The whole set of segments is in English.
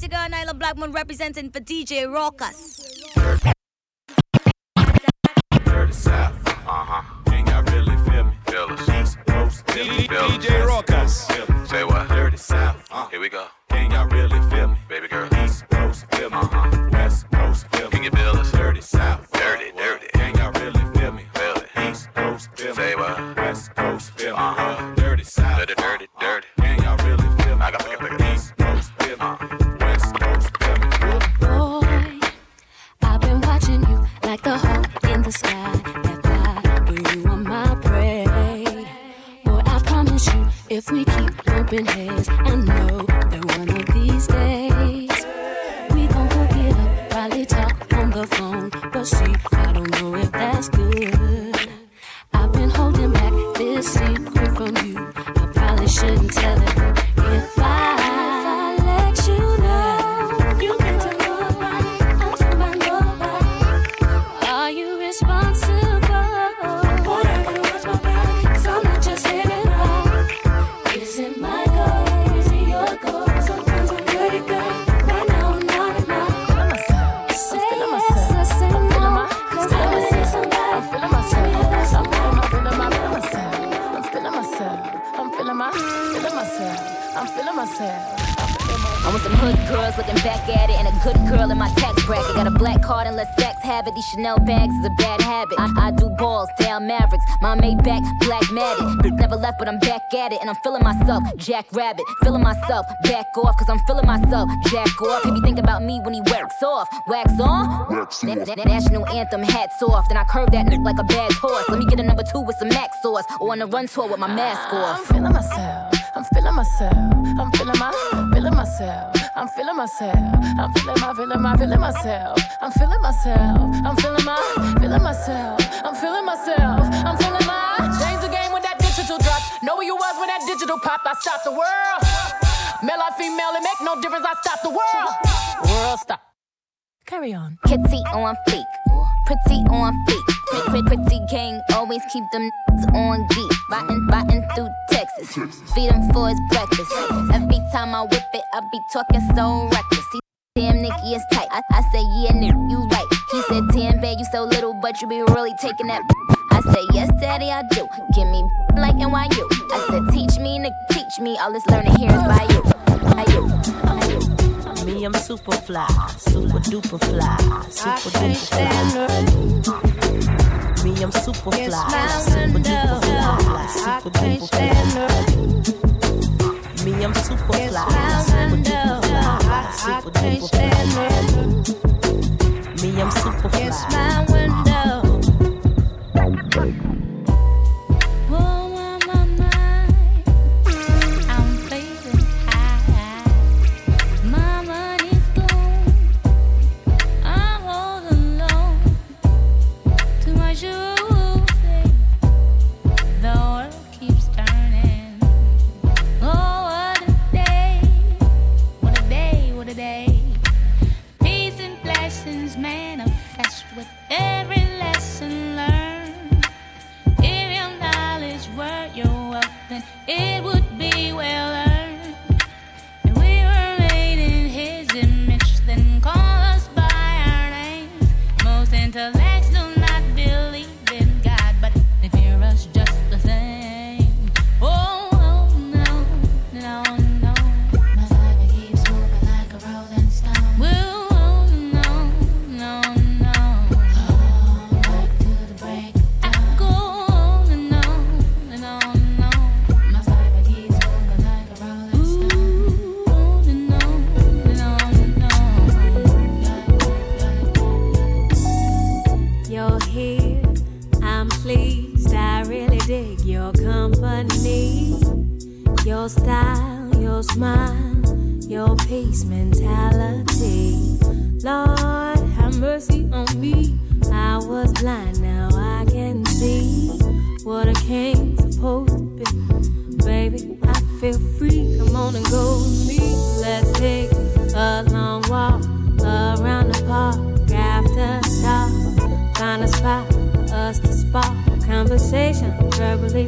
it's your girl Nyla Blackmon representing for DJ Rawkus. Dirty South. Uh-huh. Can y'all really feel me? Feel us. East Coast. DJ Rawkus. Say what? Dirty South. Uh. Here we go. Can y'all really Chanel bags is a bad habit. I, I do balls, down Mavericks. My Maybach, black matted. Never left, but I'm back at it, and I'm feeling myself. Jack Rabbit, feeling myself. Back off, cause I'm feeling myself. Jack off. He be thinking about me when he wax off. Wax on? Na- na- National anthem, hats off. Then I curve that n- like a bad horse. Let me get a number two with some max sauce, or on a run tour with my mask off. I'm feeling myself. I'm feeling myself. I'm feeling my, feeling myself. I'm feeling myself. I'm feeling my, feeling my, feeling myself. I'm feeling myself. I'm feeling my, feeling myself. I'm feeling myself. I'm feeling my. Change the game when that digital drop. Know where you was when that digital popped. I stopped the world. Male or female, it make no difference. I stopped the world. World stop. Carry on. Kitty on fleek, pretty on fleek. Pretty, king, always keep them on geek. Riding, riding through feed him for his breakfast. Every time I whip it, I be talking so reckless. He, damn, Nicki is tight. I, I say, yeah, nigga, you right. He said, damn, babe, you so little, but you be really taking that. I say, yes, daddy, I do. Give me like NYU. I said, teach me, nigga, teach me. All this learning here is by you. By you. By you. Me, I'm super fly, super duper fly, super duper fly. Me, I'm super fly, super duper fly, super duper fly. Me, I'm super fly, super duper fly, super duper fly. Me, I'm super fly.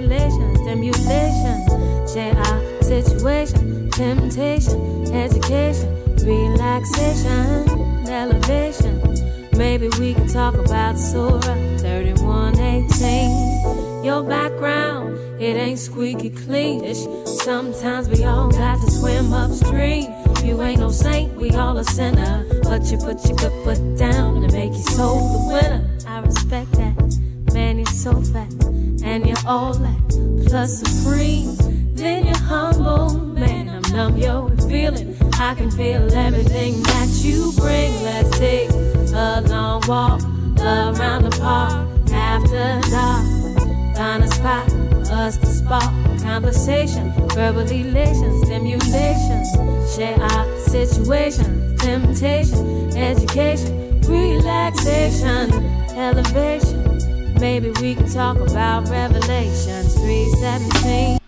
regulations, stimulation, share our situation, temptation, education, relaxation, elevation. Maybe we can talk about Surah 3118. Your background, it ain't squeaky clean. Sometimes we all got to swim upstream. You ain't no saint, we all a sinner. But you put your good foot down to make your soul the winner. I respect that. Man, he's so fat when you're all that plus supreme. Then you're humble, man. I'm numb, yo, feeling. I can feel everything that you bring. Let's take a long walk around the park after dark. Find a spot, us to spark conversation, verbal elation, stimulation. Share our situation, temptation, education, relaxation, elevation. Maybe we can talk about Revelations 3:17.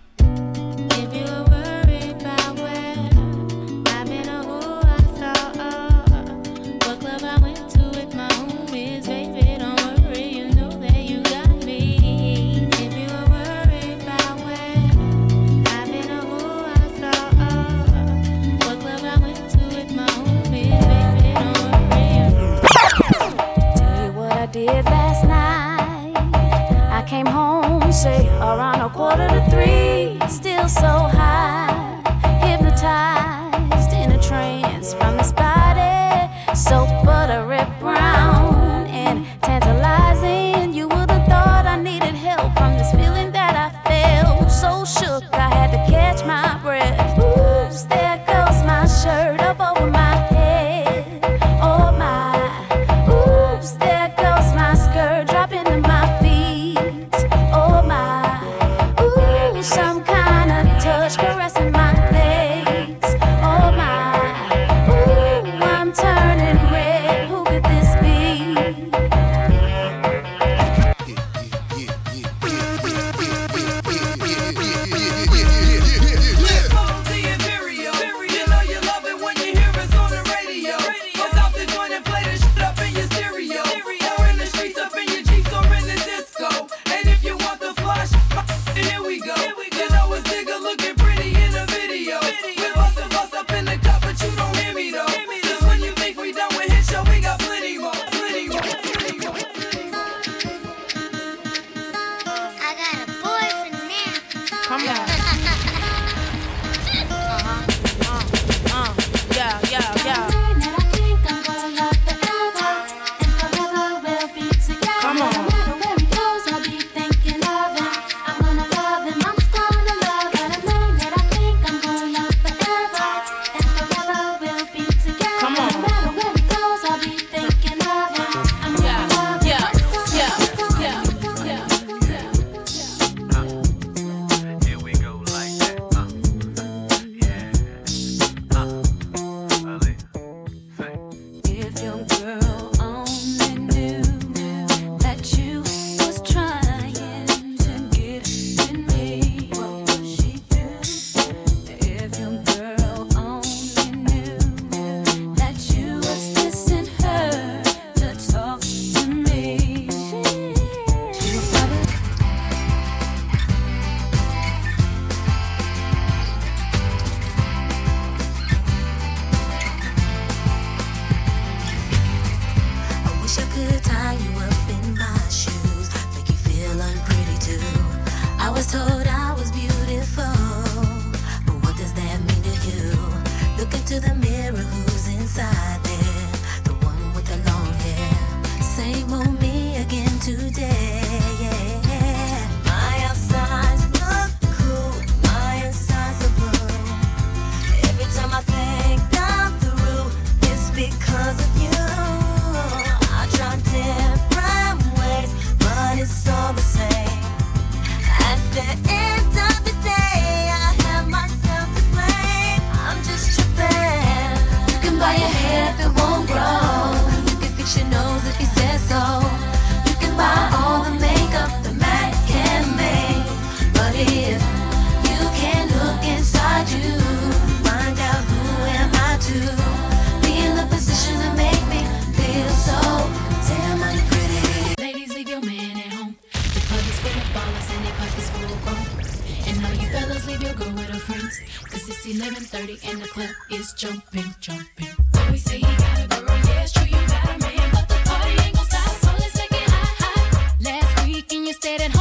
11:30 and the club is jumping, jumping. We say he got a girl, yeah, it's true you got a man, but the party ain't gon' stop, so let's make it hot, hot. Last week and you stayed at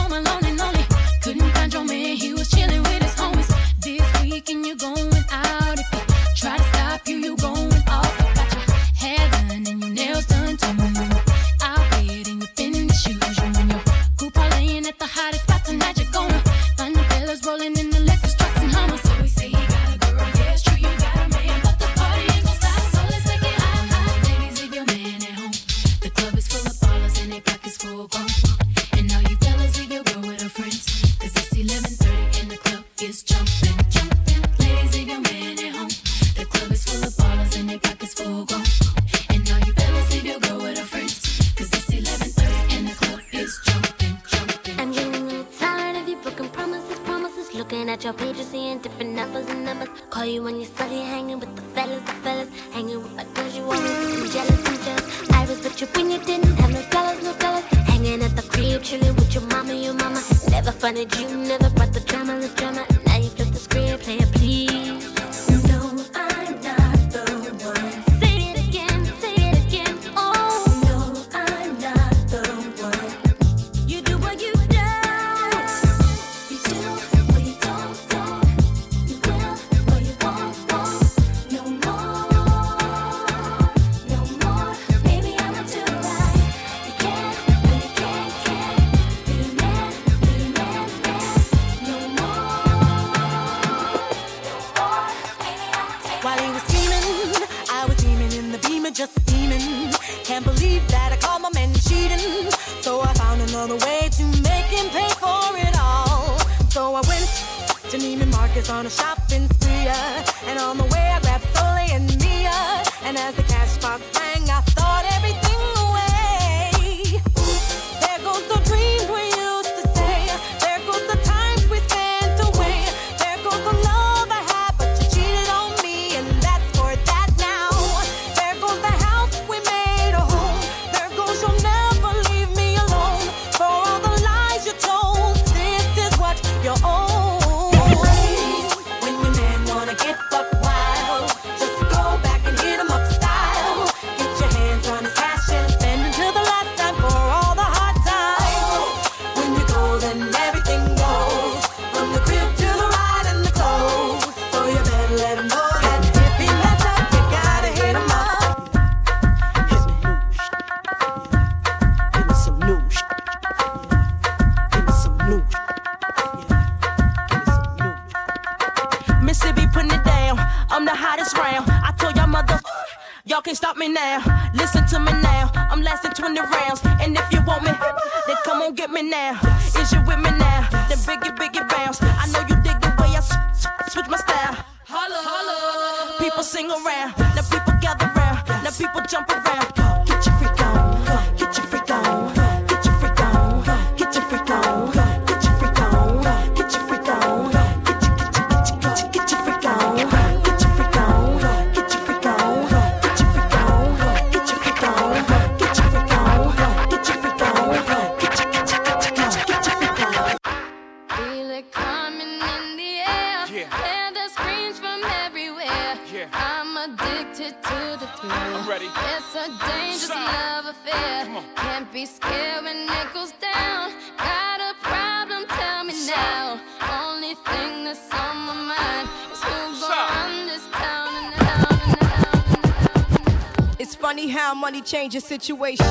change your situation.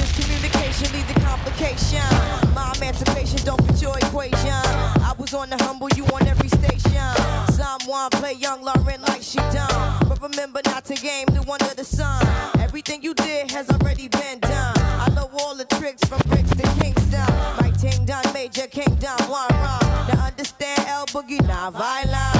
Miscommunication leads to complication. My emancipation don't fit your equation. I was on the humble, you on every station. Someone play young Lauryn like she done. But remember not to game the one of the sun. Everything you did has already been done. I know all the tricks from bricks to Kingston. My ting done major kingdom, one wrong. To understand L Boogie, not violent.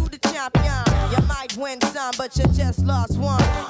you the champion. You might win some, but you just lost one.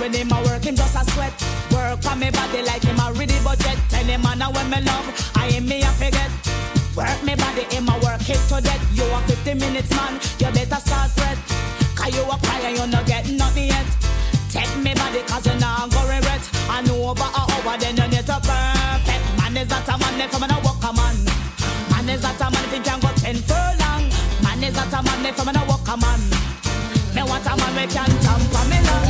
when him a work, him just a sweat. Work on me body like him a ready budget. Any man a when me love, I ain't me a forget. Work me body, him a work it to death. You a 50 minutes man, you better start fret. Cause you a cry and you no get nothing yet. Take me body cause you not go regret. I know about a hour then you need to perfect. Man is not a man if I'm gonna walk a man. Man is not a man if he can go ten furlong. Man is not a man if I'm gonna walk a man. Me want a man we can jump a million.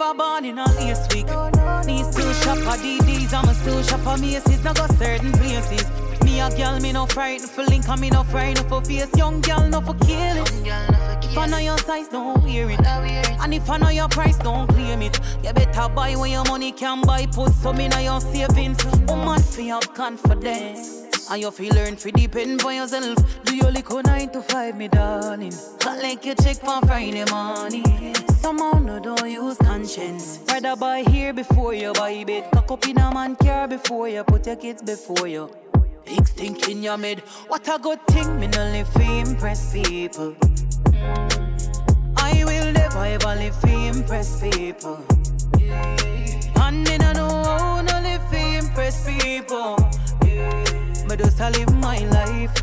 ever born in a lace week. Me still shop for DDs, I'm still shop at Macy's, not got certain places. Me a girl, me no frightened for link, me no frightened for face. Young girl, no for killing. If I know your size, don't wear it. And if I know your price, don't claim it. You better buy when your money can buy. Put some in your savings. Woman, feel confidence you feel learn fi depend for yourself. Do your liquor nine to five, me darling. Not like you check for Friday morning. Somehow no don't use conscience. Rather buy here before you buy bed. Cock up in a man care before you put your kids before you. Big stink in your mid. What a good thing, me no live fi impress people. I will never ever live fi impress people. And me no know how no live fi impress people. Me just a live my life.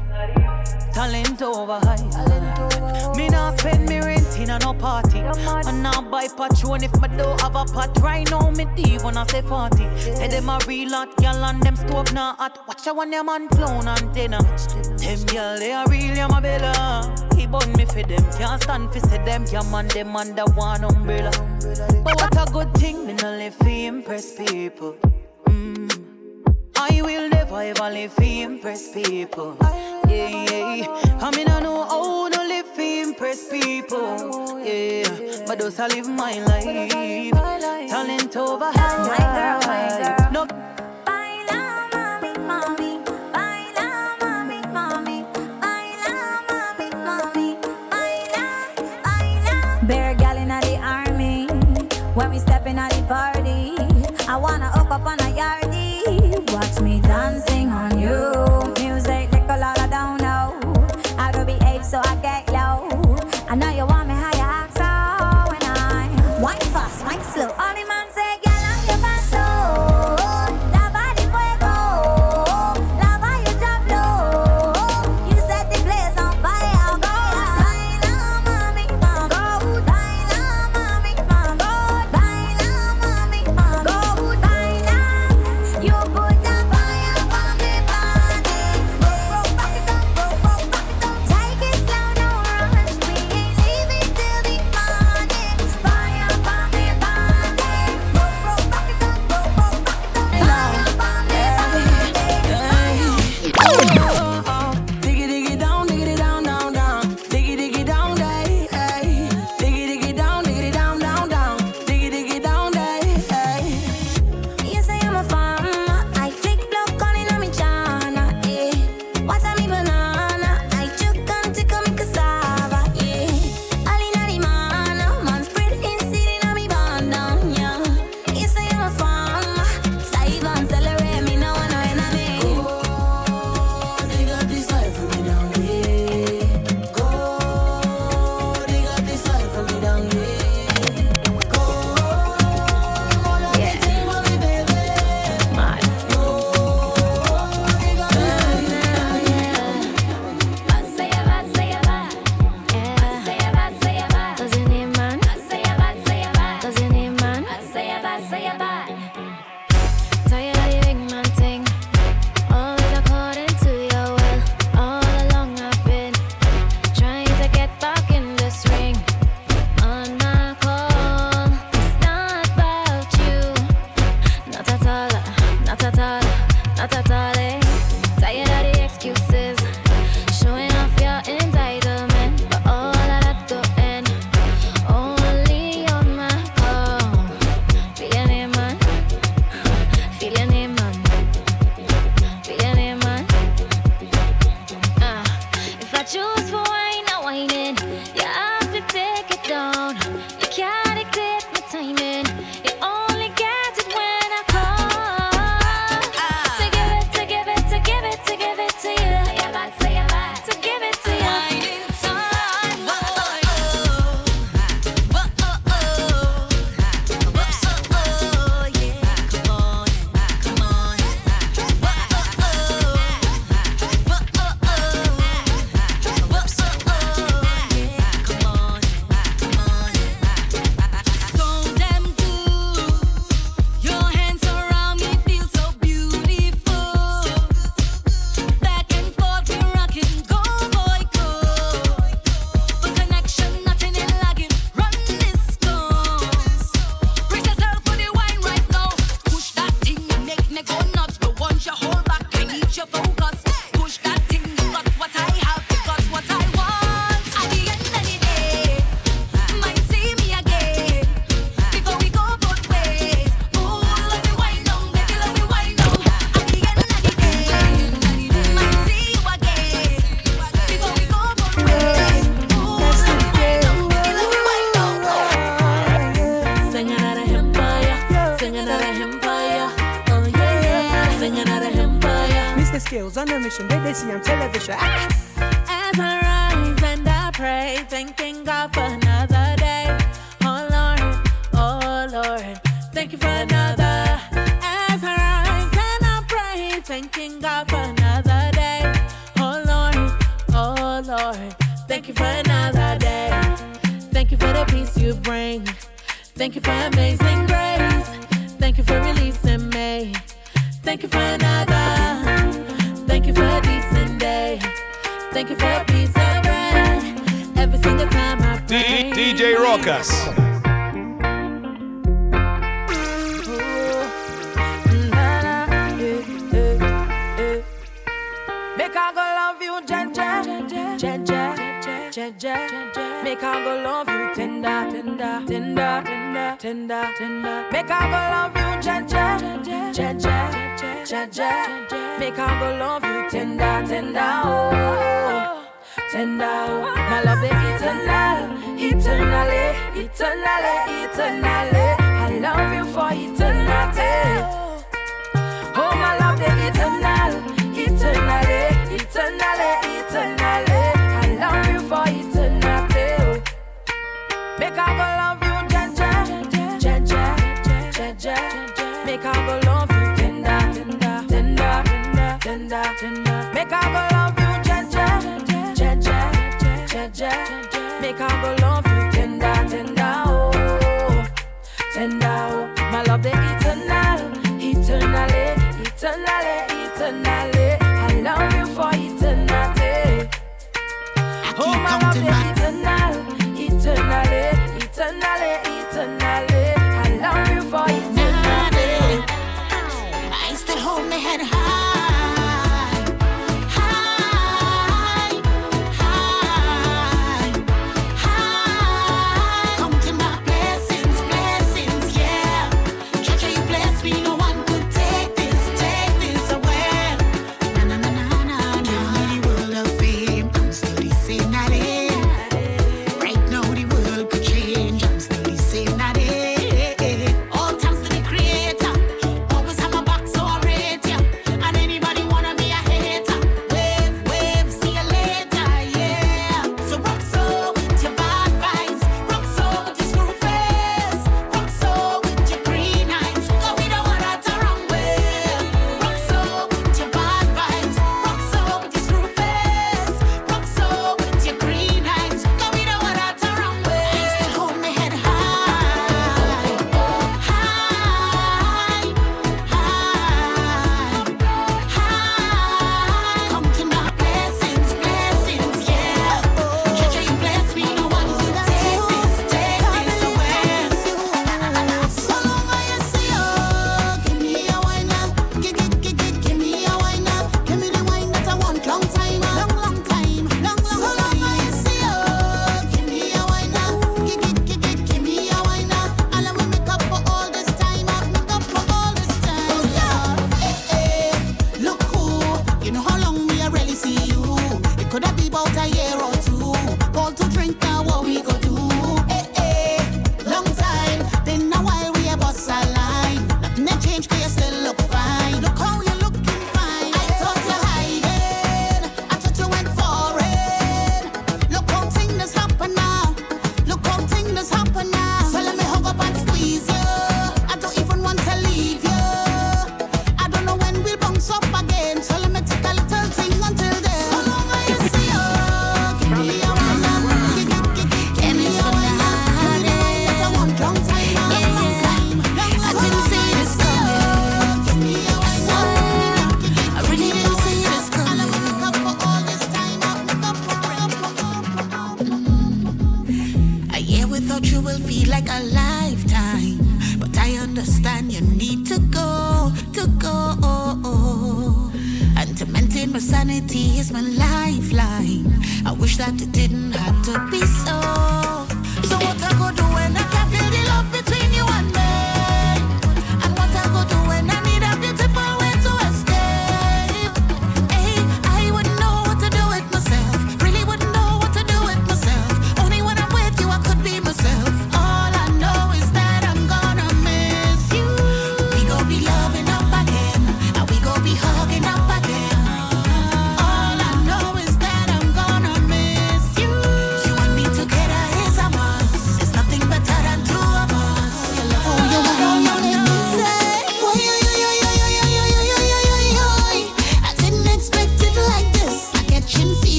Talent over high. Me not spend me rent in a no party. And now buy patron if me don't have a pot. Right now me deep when I say 40. Say them a real hot gal and them stove not hot. Watch out when them man clown antenna. Them gal they a real ya my bella. He bun me for them. Can't stand for say them. Can't man them under one umbrella. But what a good thing. Me no live for impress people. Mm. I will never ever live for impress people. Yeah, yeah. I mean, I know how to live for impress people. Yeah, but those I live my life. Talent over. My girl, my girl. No.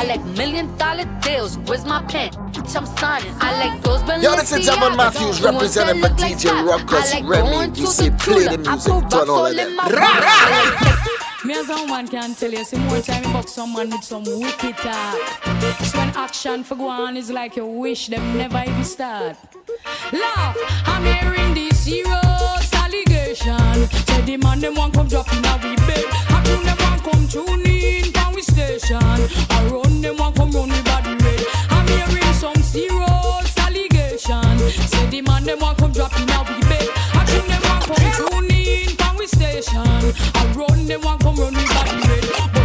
I like million dollar deals. Where's my pen? Bitch, I'm signing. I like those Yo, this is Javon Balenciagas, Matthews representing for look like DJ that. Ruckus, I like Remy, going to DC, the play the music, put turn rocks all all of in them. my Rah, rah. I like Me as a woman can tell you, see more time you buck someone with some wicked talk. So when action for go on is like you wish them never even start. Laugh, I'm hearing this serious allegation. Say the man them want come drop in a we bed. I tune them want come tune in from we station. I run them want come run we body red. I'm hearing some serious allegation. Say the man them want come drop in a we bed. I tune them want come tune in from we station. I run them want come run we body red.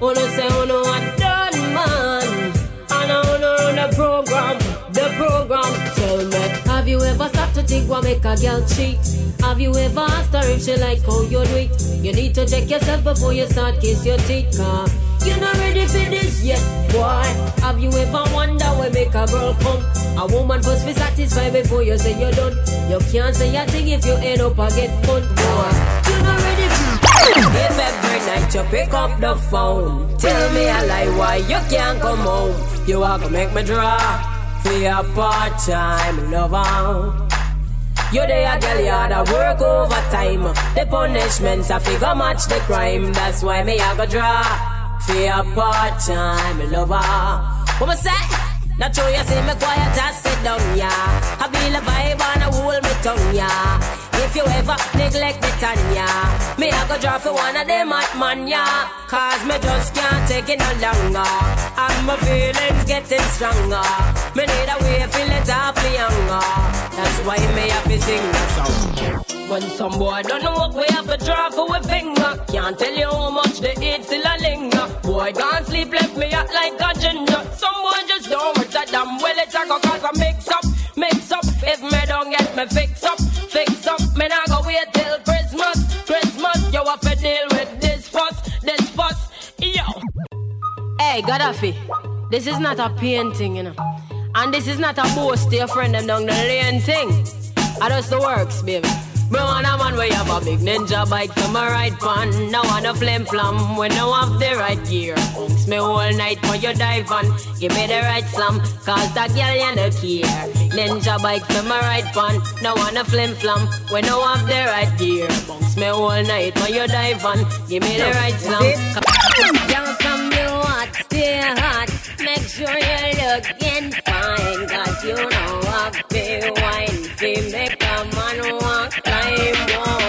Wanna say, oh, wanna what done, man? And I wanna run the program, the program. Tell me, have you ever stopped to think what make a girl cheat? Have you ever asked her if she like how you do it? You need to check yourself before you start kiss your teeth, car. You're not ready for this yet, boy. Have you ever wondered where make a girl come? A woman must be satisfied before you say you're done. You can't say a thing if you end up a get fun, boy. You're not ready if every night you pick up the phone, tell me a lie why you can't come home. You are gonna make me draw for your part time lover. You there, girl, you had to work overtime. The punishment, I figure match the crime. That's why me, I go draw for your part time lover. What was that? Not sure you see me quiet, just sit down, yeah. I feel a vibe and I hold me tongue, yeah. If you ever neglect the Tanya, me I go draw for one of them hot man. Cause me just can't take it no longer. And my feelings getting stronger. Me need a way to it off me younger. That's why me have to sing the song. When some boy don't know what we have to draw for a finger. Can't tell you how much the hate still a linger. Boy can't sleep, left me out like a ginger. Some boy just don't work that damn well it a cause I mix up, mix up. If me don't get me fix fix up. Me nah go wait till Christmas. Christmas, you have fi deal with this fuss, this fuss, yo. Hey, Gaddafi, this is not a painting, you know. And this is not a boast to your friend them down the lane thing. I just the works, baby. Me want a man we have a big ninja bike from a right pan. Now want a flim flam when no have the right gear. Hooks me all night for your dive on. Give me the right slam, cause that girl you no care. Ninja bike from a right pan. Now want a flim flam when no have the right gear. Bounce me all night for your dive on. Give me the right slam. Girl from you hot, stay hot. Make sure you're looking fine, cause you know I've been wine. They make a man want climb wall.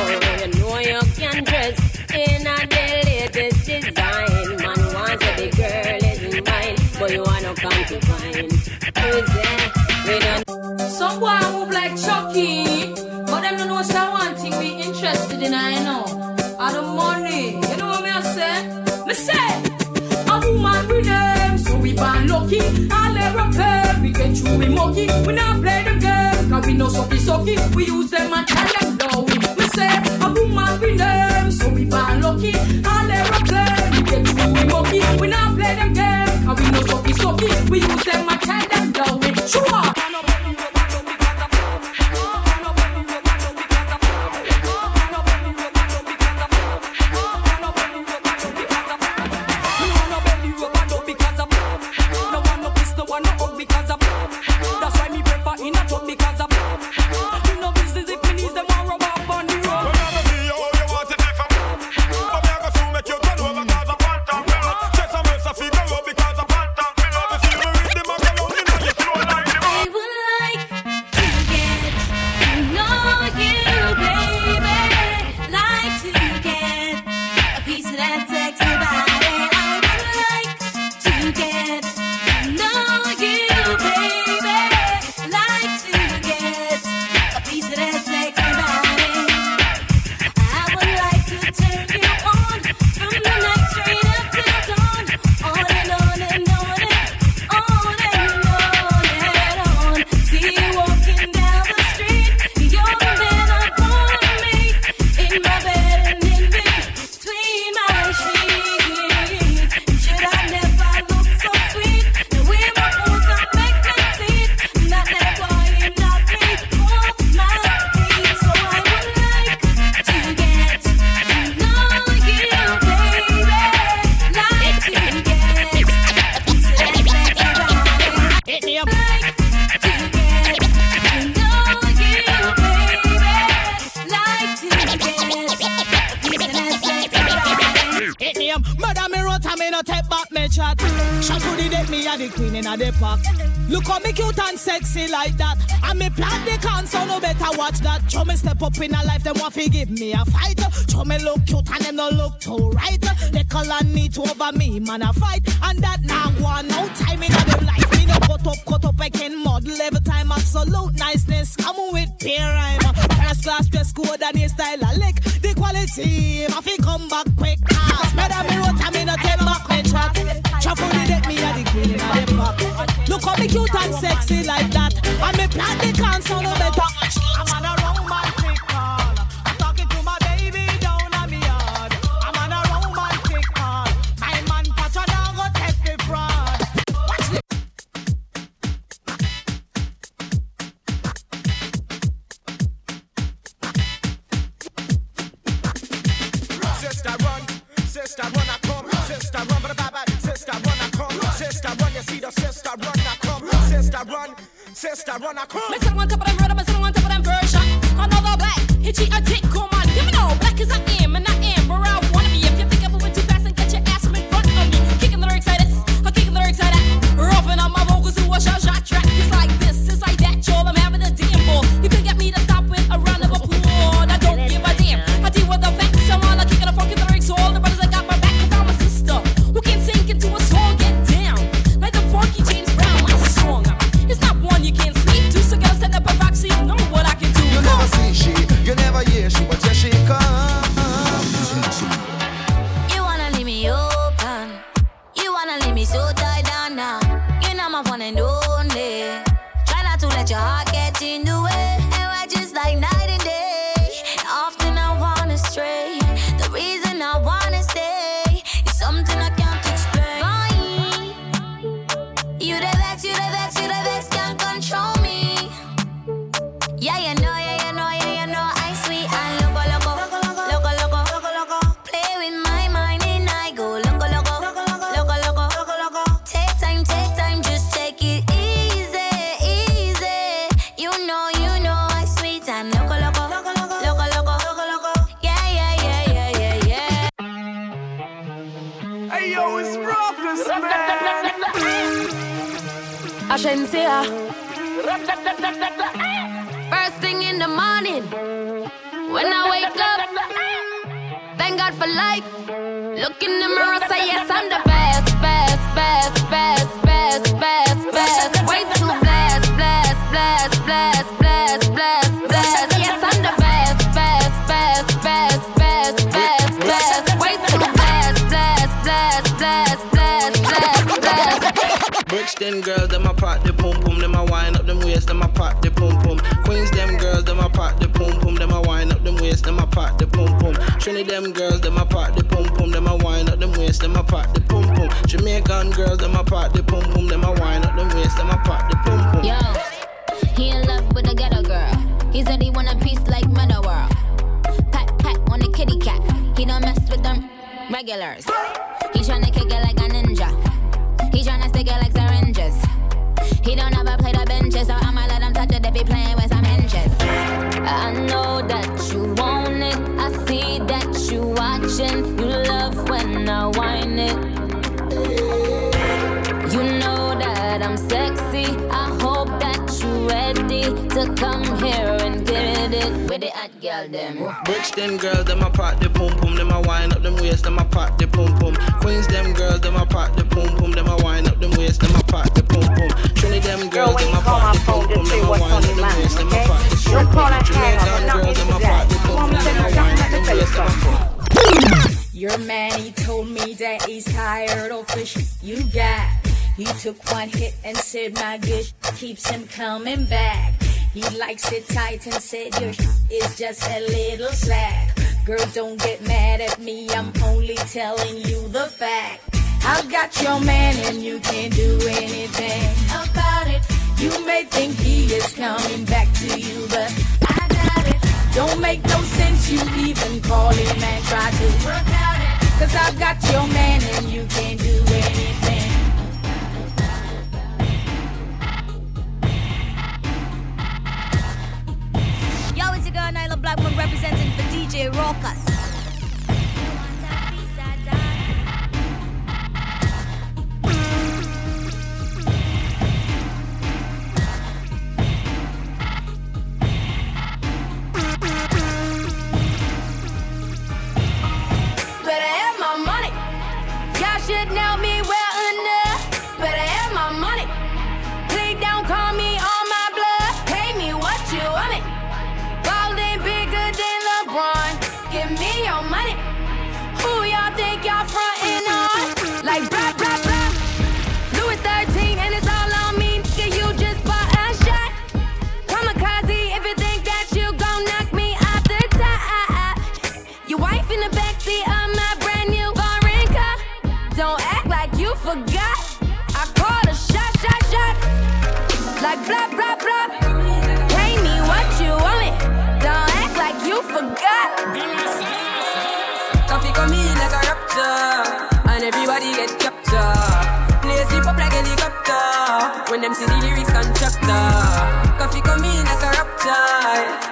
You know you can dress in a the latest design. Man wants a big girl is mine, but you wanna come to find. Who's there? We don't. Someone move like Chucky, but them don't know someone thing Be interested in. I know. All the money, you know what me I say? Me say, a woman with them, so we born lucky not pay. We get you, we monkey. We not play them game. Cause we know sucky sucky. We use them and tell them low. We say, a woman we name. So we find lucky. All Man, and a fight pop the pum pum. Trinity, them girls, them a pop the pum pum, them a wind up them waist, them a pop the pum pum. Jamaican girls, them a pop the pum pum, them a wind up them waist, them a pop the pum pum. Yo, he in love with a ghetto girl. He said he want a piece like World. Pat pat on the kitty cat. He don't mess with them regulars. He tryna kick it like a ninja. He tryna stick it like syringes. He don't ever play the benches, so I'ma let him touch it if he playing with some inches. I know that you want it. I see that you watching. You love when I whine it. You know that I'm sexy. I hope that you ready to come here and get it with the hot girl them. Brixton girls, them a pop the pum pum, them a wind up them waist, them a pop the pum pum. Queens, them girls, them a pop the pum pum, them a wind up them waist, them a pop the pum pum. Trinity, them girls, them a pop the pum pum, them a wind up them waist, them a pop the pum pum. Jamaican girls, them a pop the pum pum, them a wind up them waist, them a pop. Your man, he told me that he's tired of fish you got. He took one hit and said my good keeps him coming back. He likes it tight and said your is just a little slack. Girl, don't get mad at me, I'm only telling you the fact. I've got your man and you can't do anything about it. You may think he is coming back to you, but I got it. Don't make no sense you even call him and try to work out it. Cause I've got your man and you can't do anything. Yo, it's your girl Nailah Blackman representing for DJ Raucus. When them see the lyrics constructor. Koffee come in like a raptor,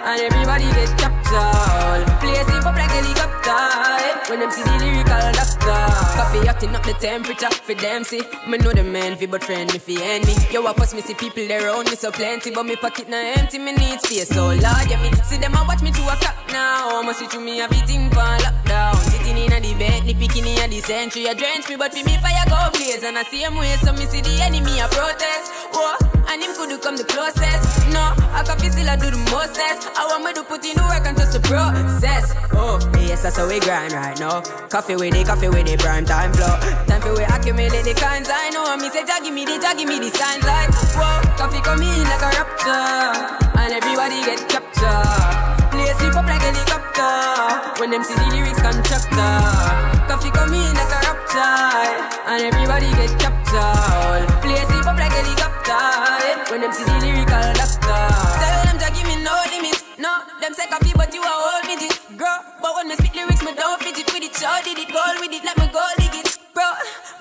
and everybody get sleep up hotting up the temperature for them see. Me know the man fi but friend me fi end me. Yo, I pass me see people there around me so plenty, but me pocket na empty. Me need space so Lord, yeah me see them a watch me to a o'clock now. Must see through me everything for lockdown. Sitting in a the bed, the picking in the century. I drench me, but for me fire go blaze. And I see him way, so me see the enemy a protest. Whoa, and him could come the closest. No, I can feel still I do the mostest. I want me to put in the work and just the process. Oh, yes, that's how we grind right now. Koffee with the Koffee with the prime time flow. Time for we accumulate the kinds I know. Me say, Jah give me the, Jah give me the signs like, whoa, Koffee come in like a rapture, and everybody get captured. Play sleep up like helicopter when them see the lyrics constructor. Koffee come in like a rapture, and everybody get captured. Play sleep up like helicopter when them see lyrical doctor. Tell them to give me no limit. No, them say Koffee, but you a whole midget, girl. But when me spit lyrics, me don't fidget with it. Show did it, goal with it, let me go bro.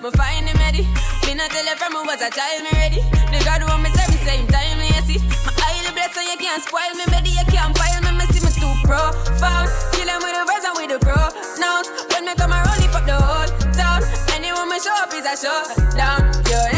Me find him ready. Me not tell you from me was a child, me ready. The God want me say me same time, me see. My highly blessed, so you can't spoil me, baby. You can't pile me, me see me too profound. Kill him with the verse and with the pronouns. When me come around, he fuck the whole town. Anyone shut down. Yo, every, every, every,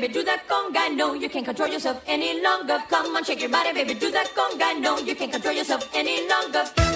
baby, do that conga. No, you can't control yourself any longer. Come on, shake your body, baby, do that conga. No, you can't control yourself any longer.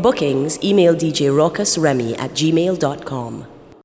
Bookings, email DJ Rockus Remy at gmail.com.